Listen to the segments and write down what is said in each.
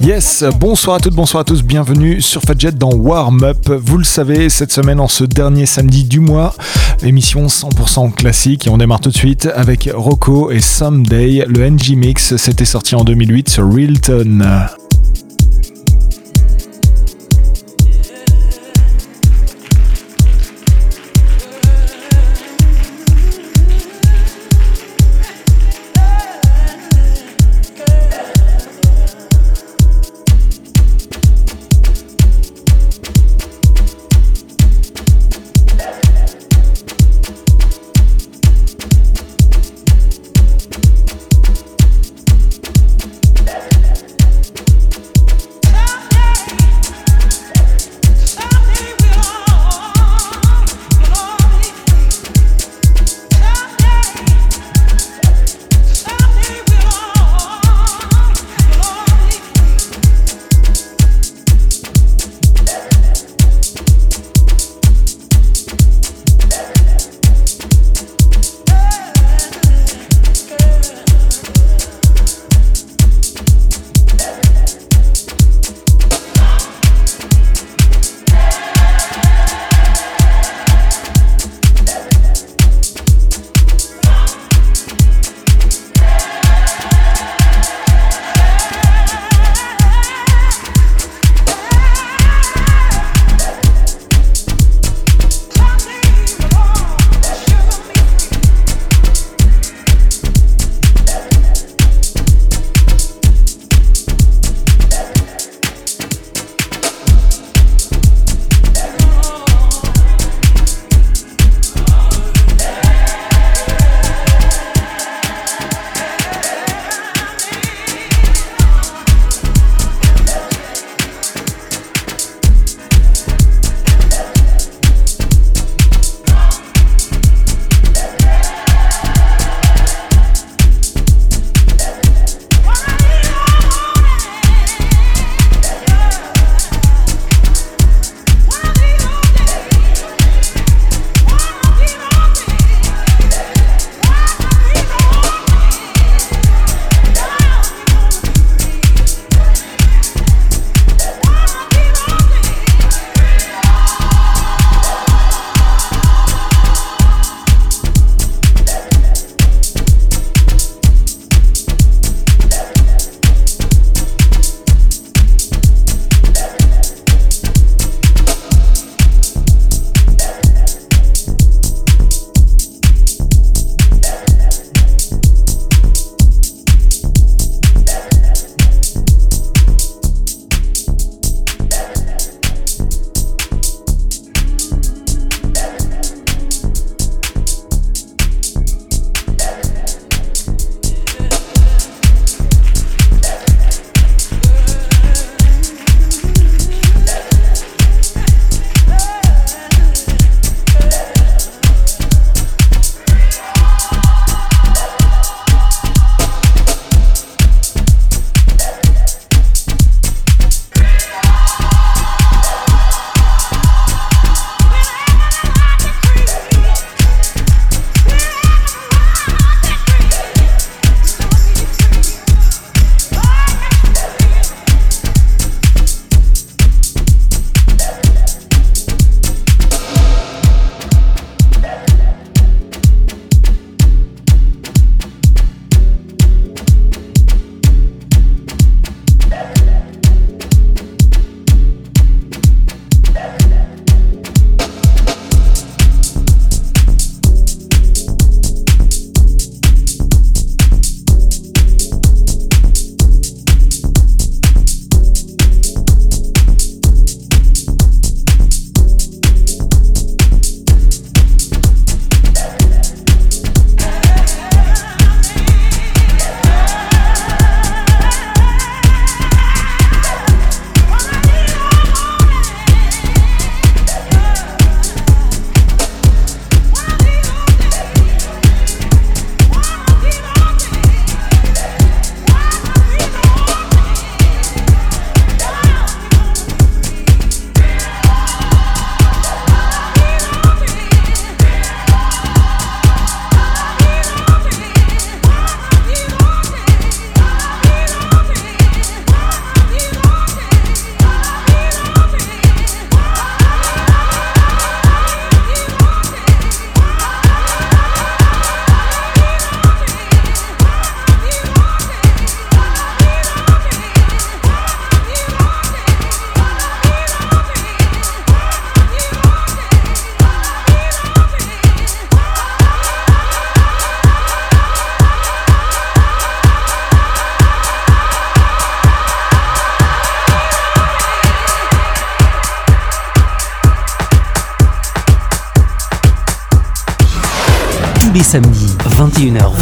Yes, bonsoir à toutes, bonsoir à tous, bienvenue sur Fadjet dans Warm Up. Vous le savez, cette semaine, en ce dernier samedi du mois, émission 100% classique et on démarre tout de suite avec Rocco et Someday. Le NG Mix, c'était sorti en 2008 sur Realton.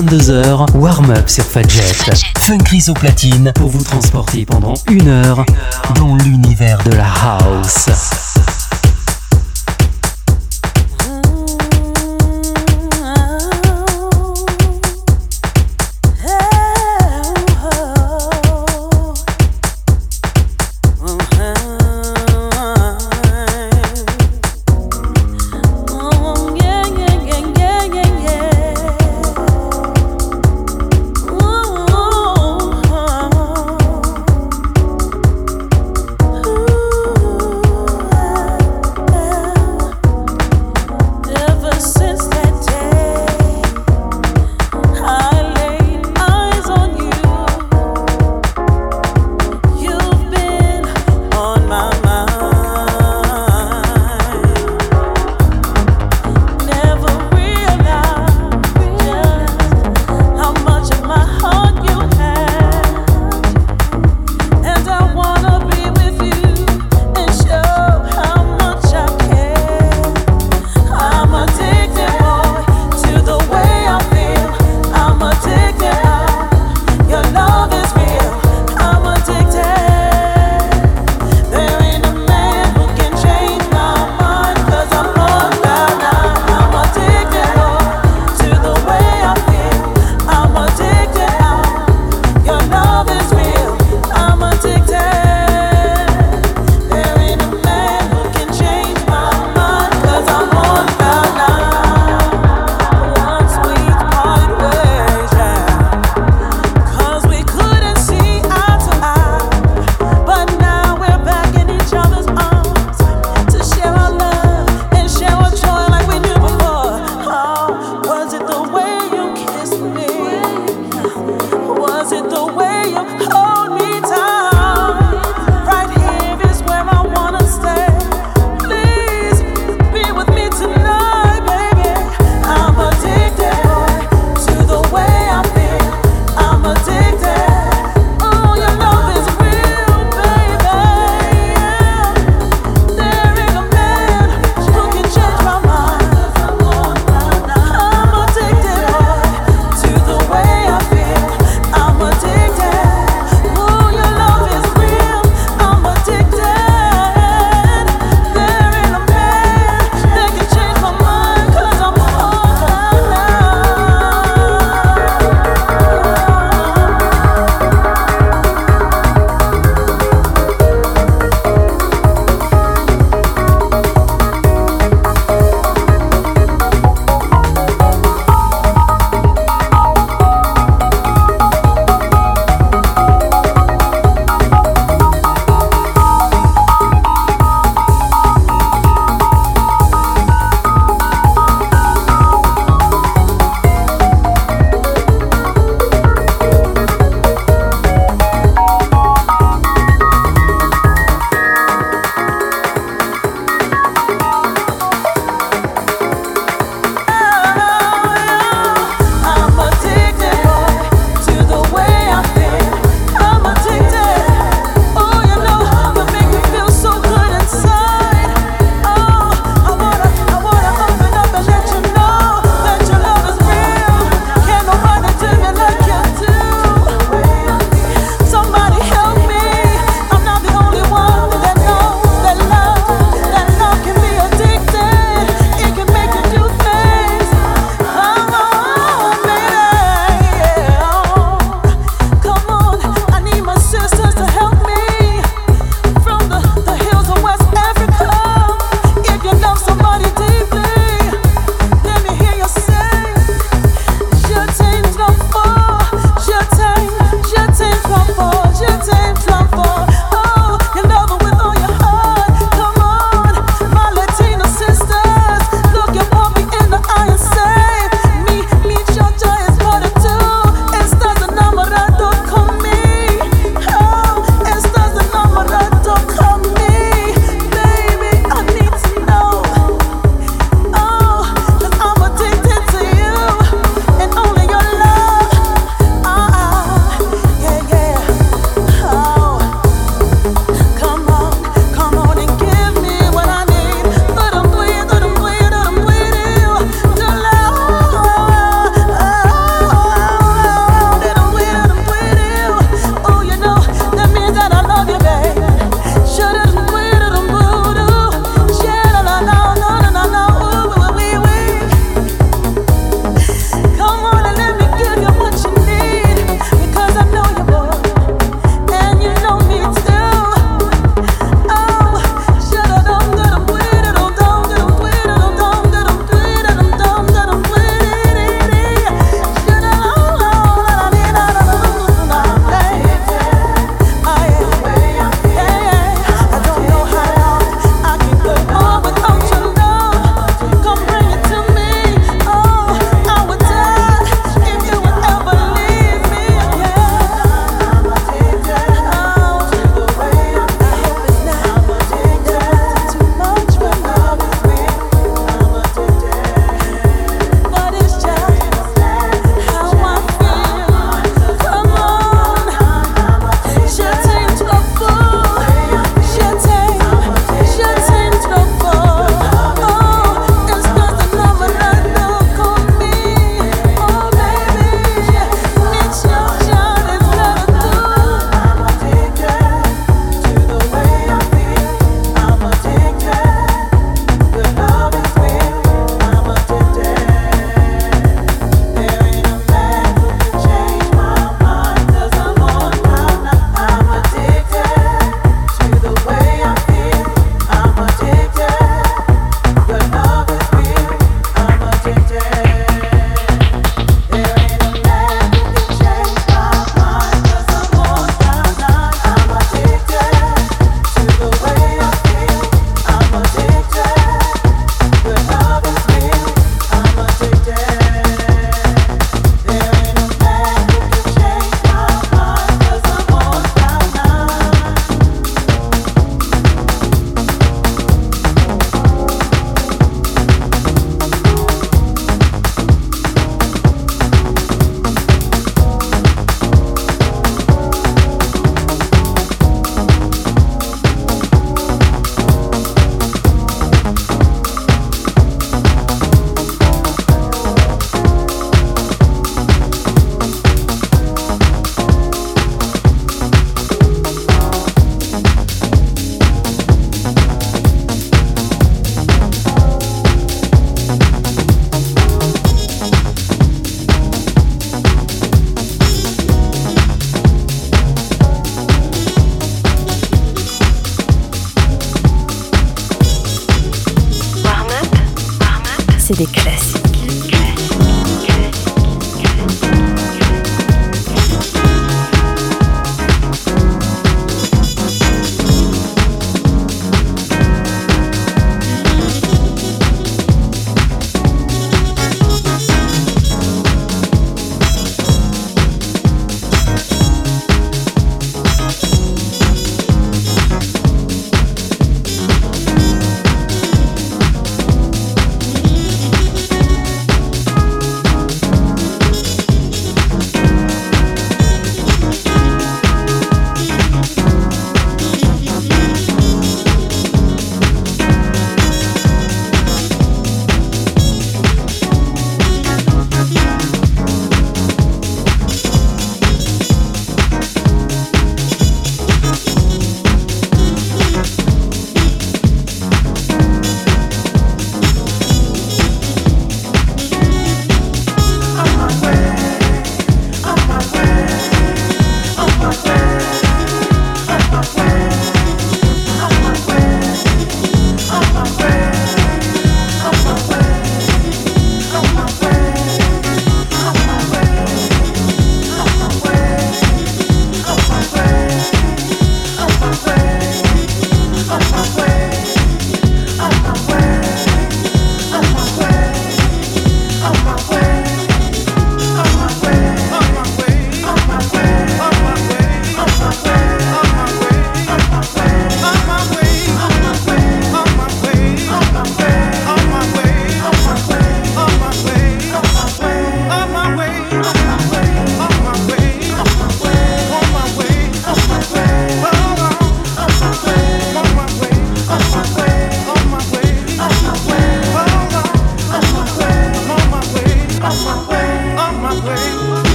21h-22h, warm-up sur Fadjet. Fun Chris au platine pour vous transporter pendant une heure dans l'univers de la house.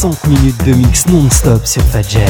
60 minutes de mix non-stop sur Fadjet.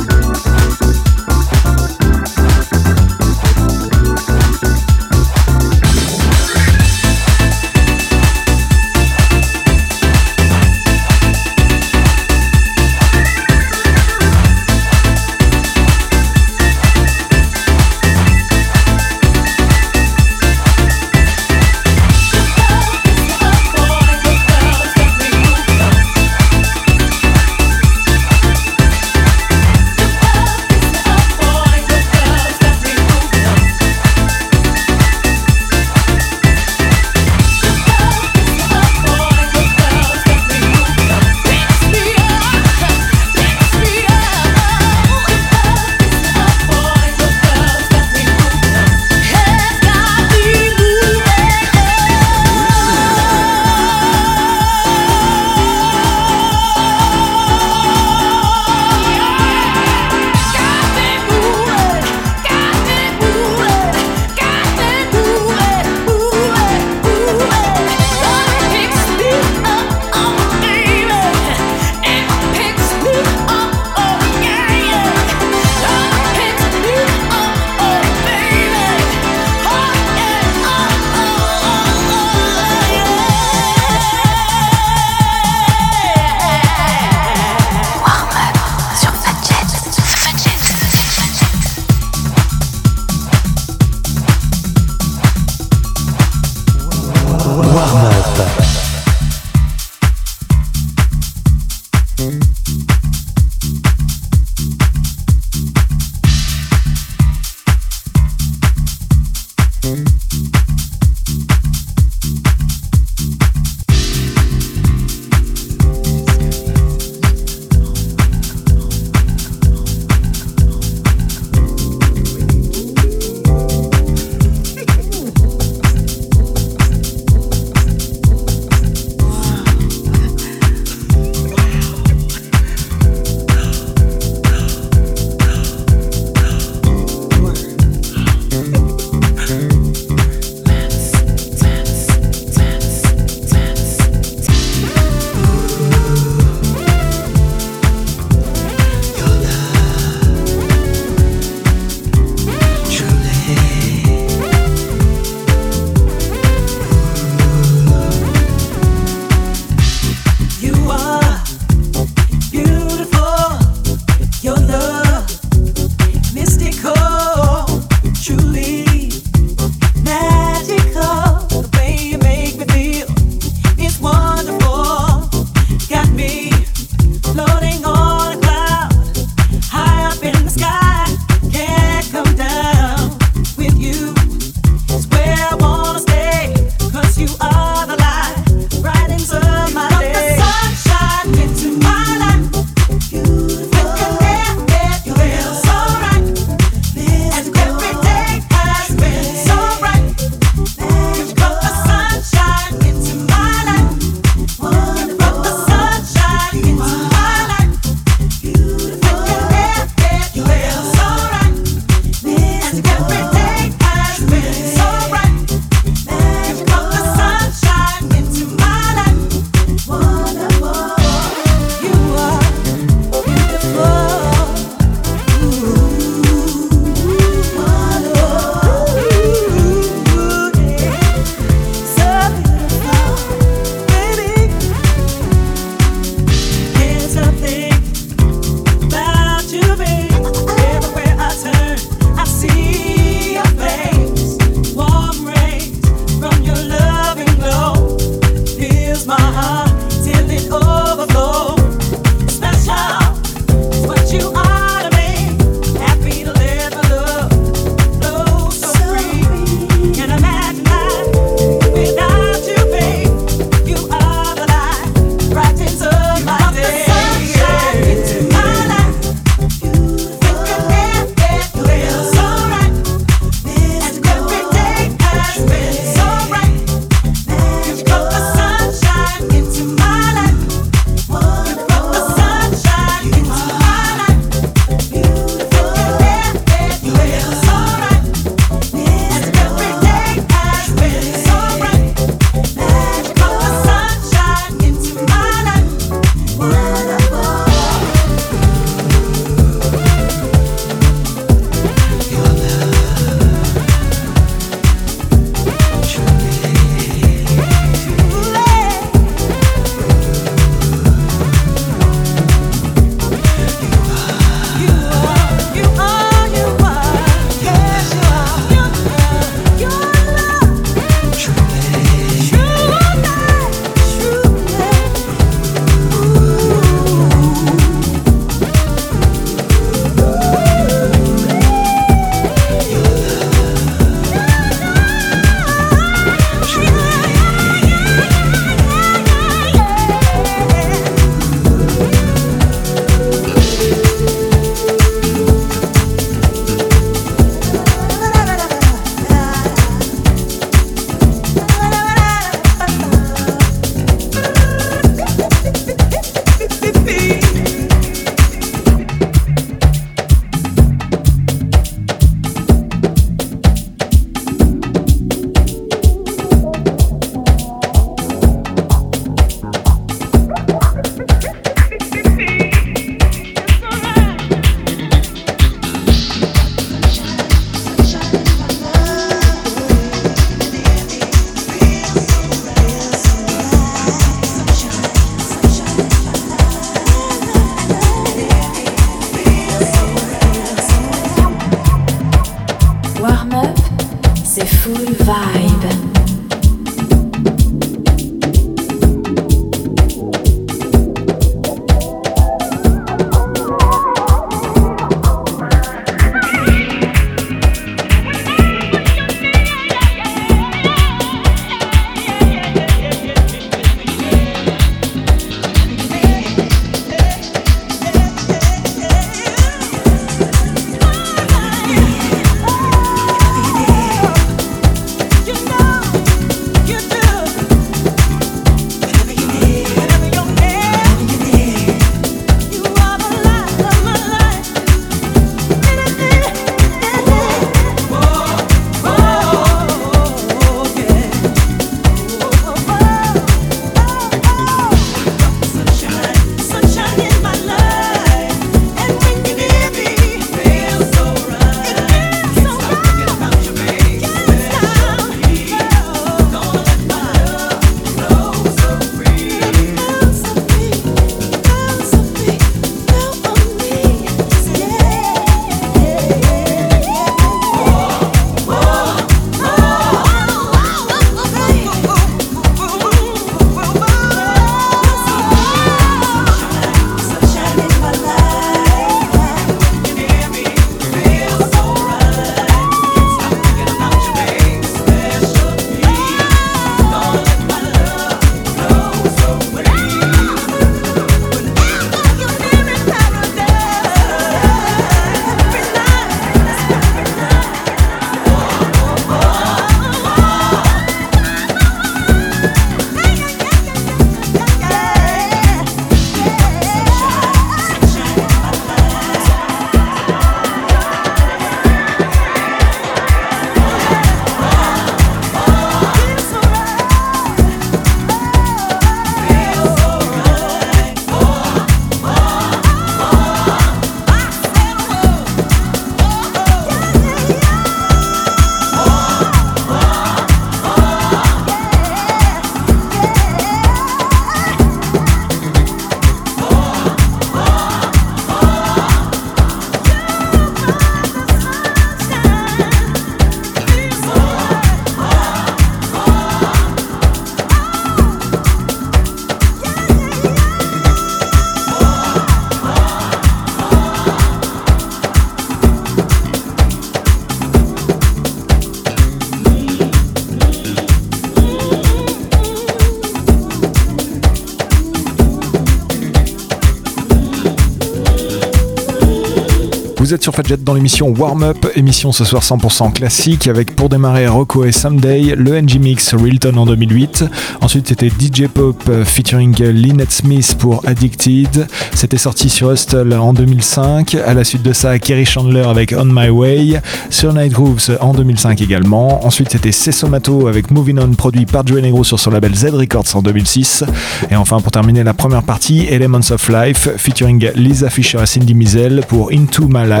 Vous êtes sur Fadjet dans l'émission Warm Up, émission ce soir 100% classique avec pour démarrer Rocco et Someday, le NG Mix Realton en 2008. Ensuite c'était DJ Pop featuring Lynette Smith pour Addicted. C'était sorti sur Hustle en 2005. À la suite de ça, Kerry Chandler avec On My Way. Sur Night Grooves en 2005 également. Ensuite c'était Sesomato avec Moving On produit par Joe Negro sur son label Z Records en 2006. Et enfin pour terminer la première partie, Elements of Life featuring Lisa Fisher et Cindy Mizel pour Into My Life,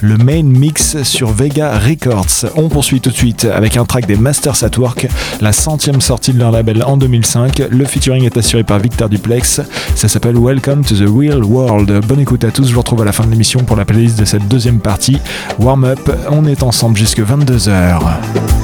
le main mix sur Vega Records. On poursuit tout de suite avec un track des Masters at Work, la centième sortie de leur label en 2005. Le featuring est assuré par Victor Duplex. Ça s'appelle Welcome to the Real World. Bonne écoute à tous. Je vous retrouve à la fin de l'émission pour la playlist de cette deuxième partie. Warm up. On est ensemble jusque 22h.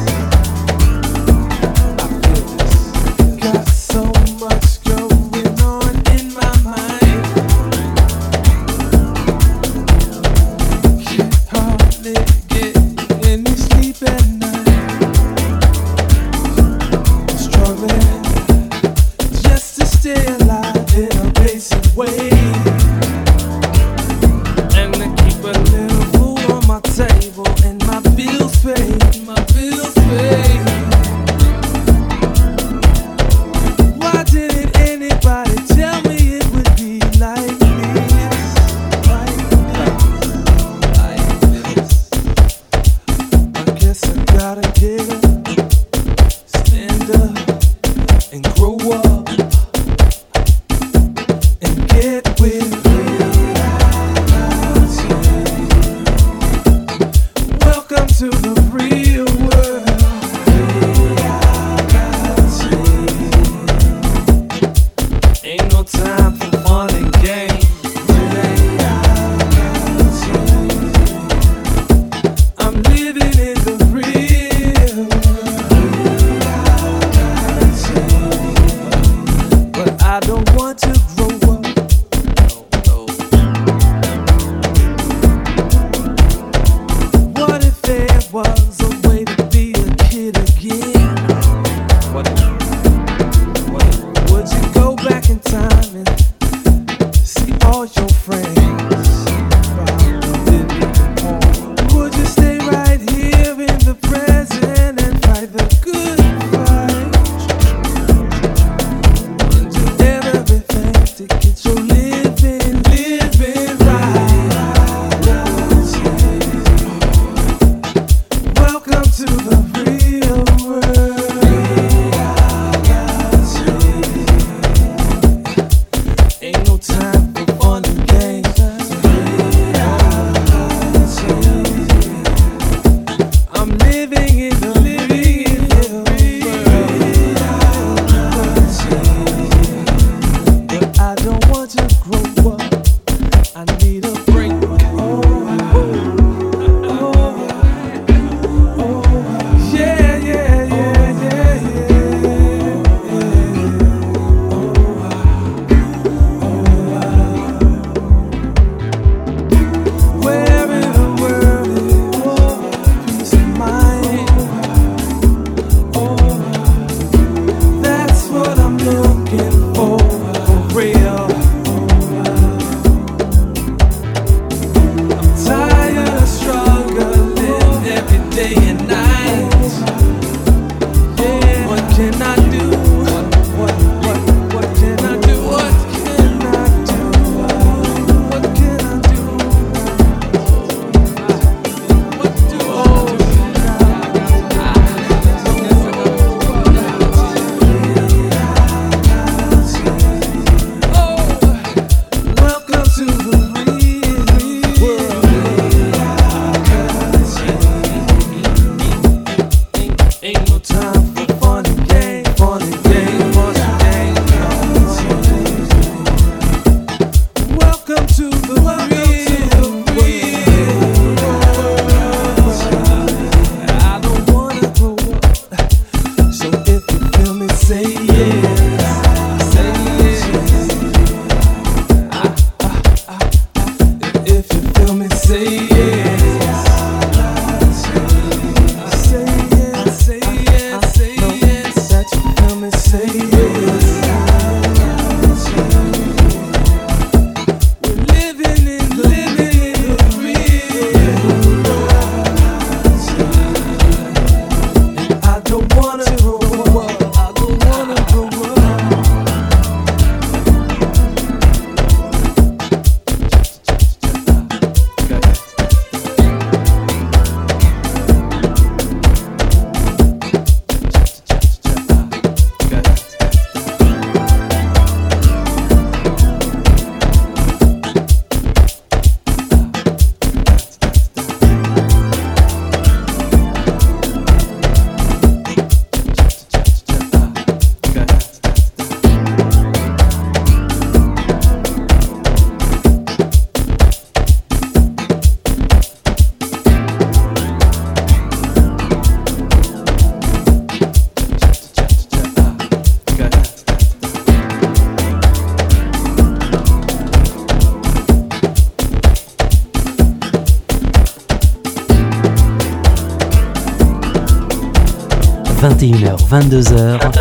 22h,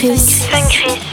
Saint-Chris. Saint-Chris.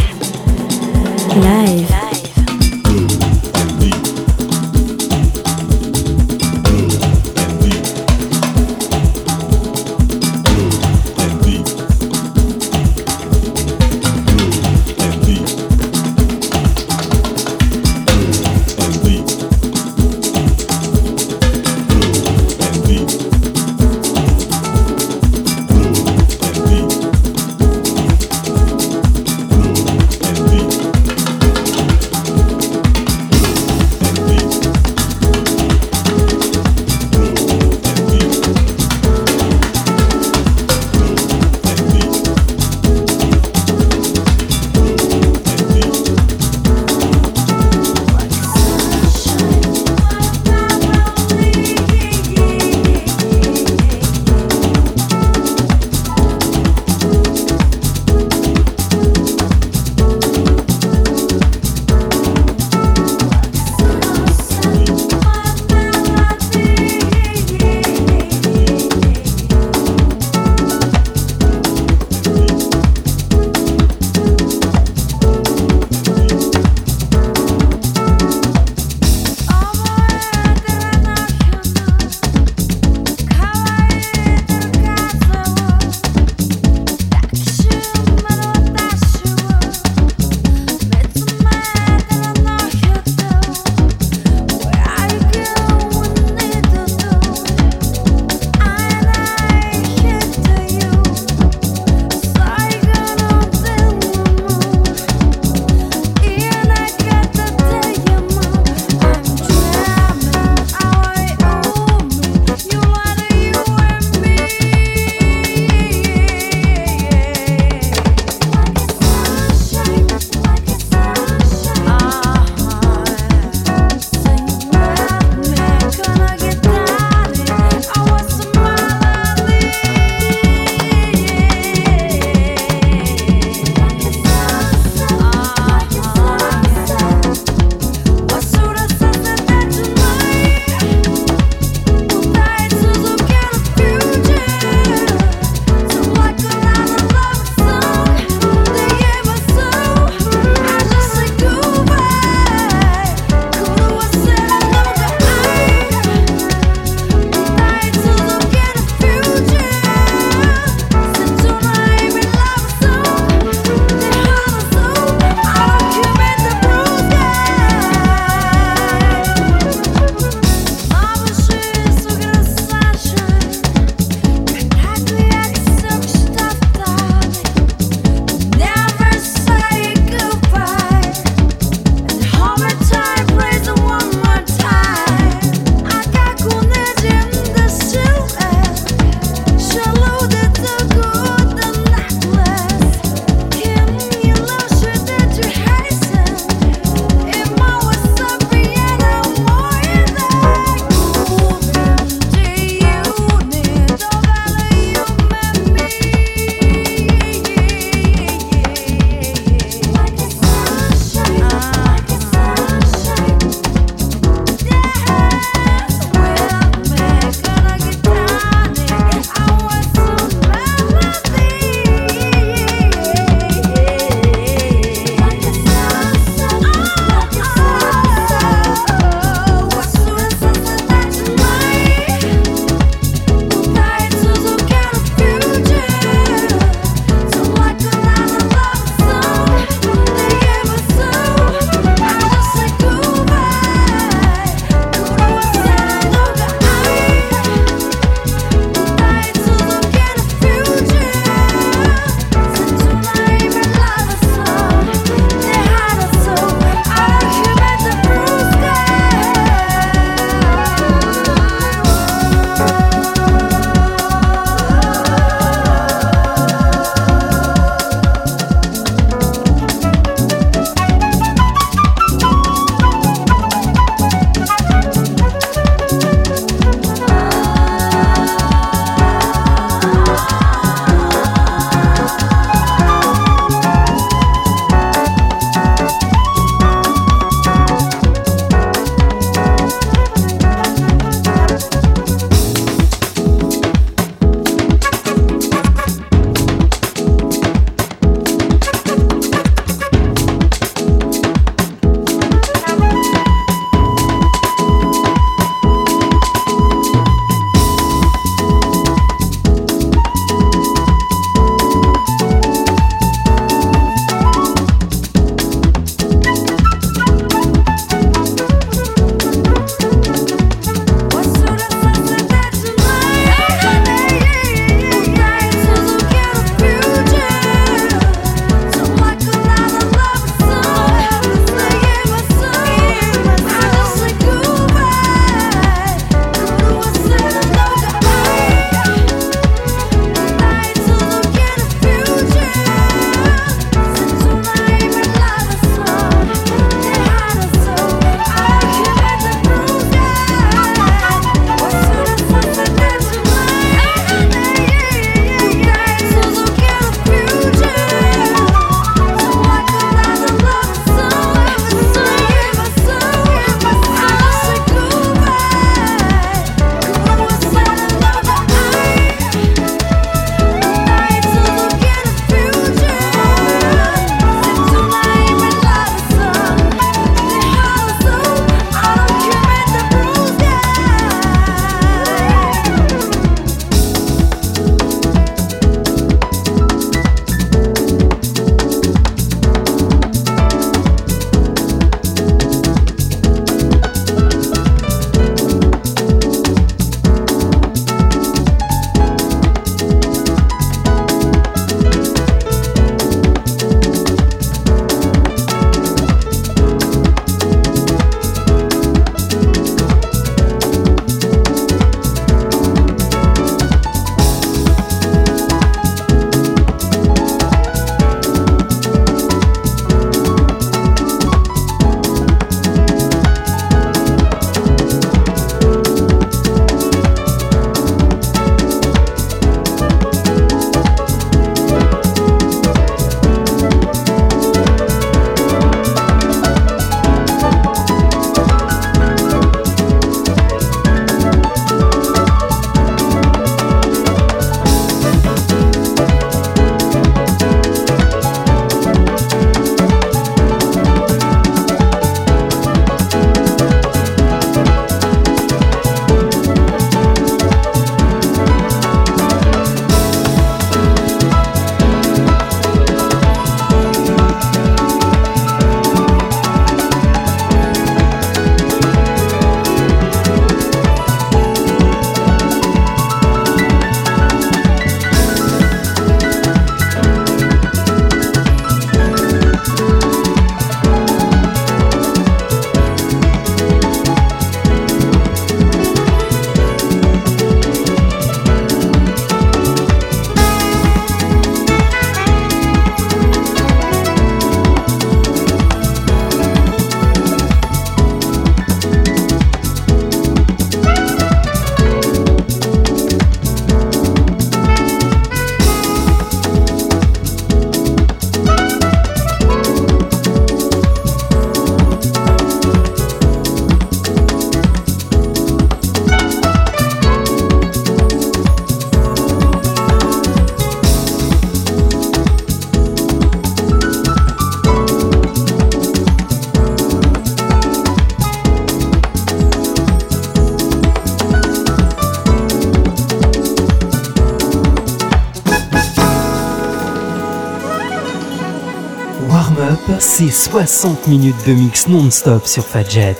C'est 60 minutes de mix non-stop sur Fadjet.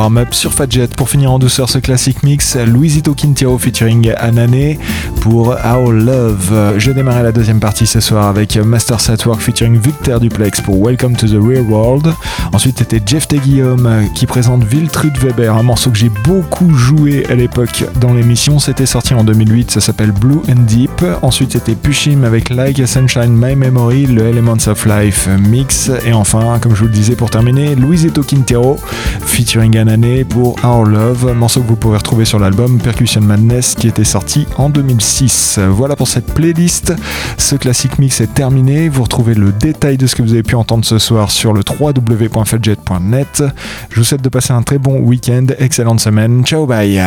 Warm-up sur Fadjet pour finir en douceur ce classique mix. Luisito Quintero featuring Anane pour Our Love. Je démarrais la deuxième partie ce soir avec Master Setwork featuring Victor Duplex pour Welcome to the Real World. Ensuite c'était Jeff T. Guillaume qui présente Wiltrud Weber, un morceau que j'ai beaucoup joué à l'époque dans l'émission. C'était sorti en 2008, ça s'appelle Blue and Deep. Ensuite c'était Pushim avec Like a Sunshine My Memory, le Elements of Life mix. Et enfin, comme je vous le disais pour terminer, Luisito Quintero featuring année pour Our Love, morceau que vous pouvez retrouver sur l'album Percussion Madness qui était sorti en 2006. Voilà pour cette playlist. Ce classique mix est terminé. Vous retrouvez le détail de ce que vous avez pu entendre ce soir sur le www.fadjet.net. Je vous souhaite de passer un très bon week-end, excellente semaine. Ciao, bye.